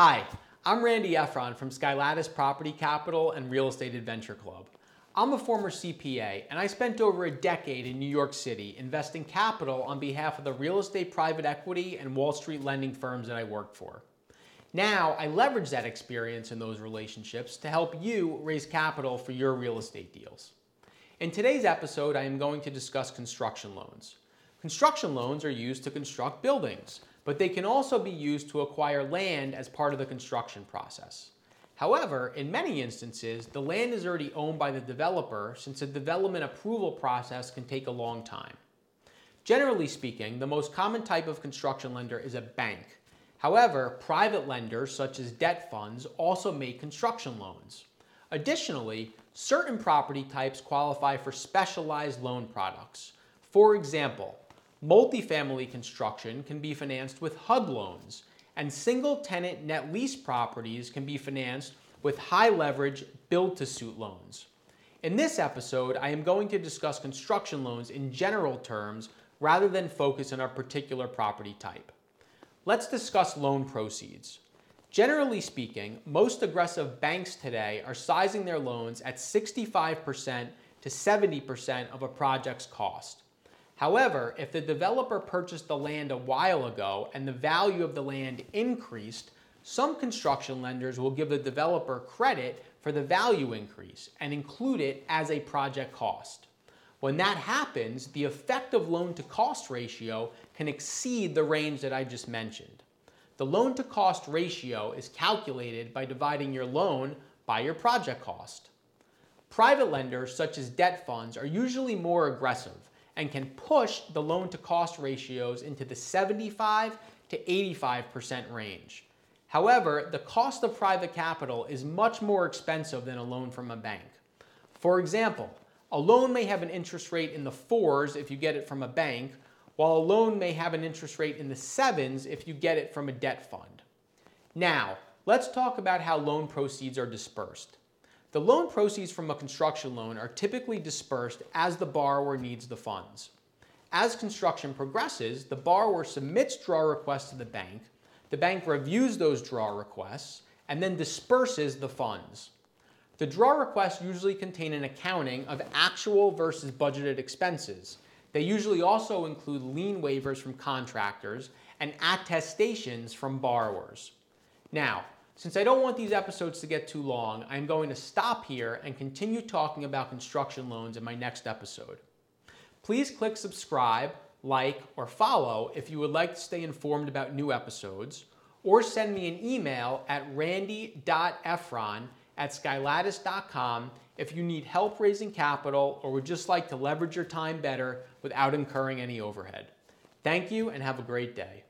Hi, I'm Randy Efron from Skylattice Property Capital and Real Estate Adventure Club. I'm a former CPA and I spent over a decade in New York City investing capital on behalf of the real estate private equity and Wall Street lending firms that I worked for. Now, I leverage that experience in those relationships to help you raise capital for your real estate deals. In today's episode, I am going to discuss construction loans. Construction loans are used to construct buildings, but they can also be used to acquire land as part of the construction process. However, in many instances, the land is already owned by the developer since the development approval process can take a long time. Generally speaking, the most common type of construction lender is a bank. However, private lenders such as debt funds also make construction loans. Additionally, certain property types qualify for specialized loan products. For example, multifamily construction can be financed with HUD loans, and single tenant net lease properties can be financed with high leverage build to suit loans. In this episode, I am going to discuss construction loans in general terms rather than focus on a particular property type. Let's discuss loan proceeds. Generally speaking, most aggressive banks today are sizing their loans at 65% to 70% of a project's cost. However, if the developer purchased the land a while ago and the value of the land increased, some construction lenders will give the developer credit for the value increase and include it as a project cost. When that happens, the effective loan to cost ratio can exceed the range that I just mentioned. The loan to cost ratio is calculated by dividing your loan by your project cost. Private lenders, such as debt funds, are usually more aggressive and can push the loan to cost ratios into the 75 to 85% range. However, the cost of private capital is much more expensive than a loan from a bank. For example, a loan may have an interest rate in the fours if you get it from a bank, while a loan may have an interest rate in the sevens if you get it from a debt fund. Now, let's talk about how loan proceeds are dispersed. The loan proceeds from a construction loan are typically dispersed as the borrower needs the funds. As construction progresses, the borrower submits draw requests to the bank, the bank reviews those draw requests, and then disperses the funds. The draw requests usually contain an accounting of actual versus budgeted expenses. They usually also include lien waivers from contractors and attestations from borrowers. Now, since I don't want these episodes to get too long, I'm going to stop here and continue talking about construction loans in my next episode. Please click subscribe, like, or follow if you would like to stay informed about new episodes, or send me an email at randy.efron at skylattice.com if you need help raising capital or would just like to leverage your time better without incurring any overhead. Thank you and have a great day.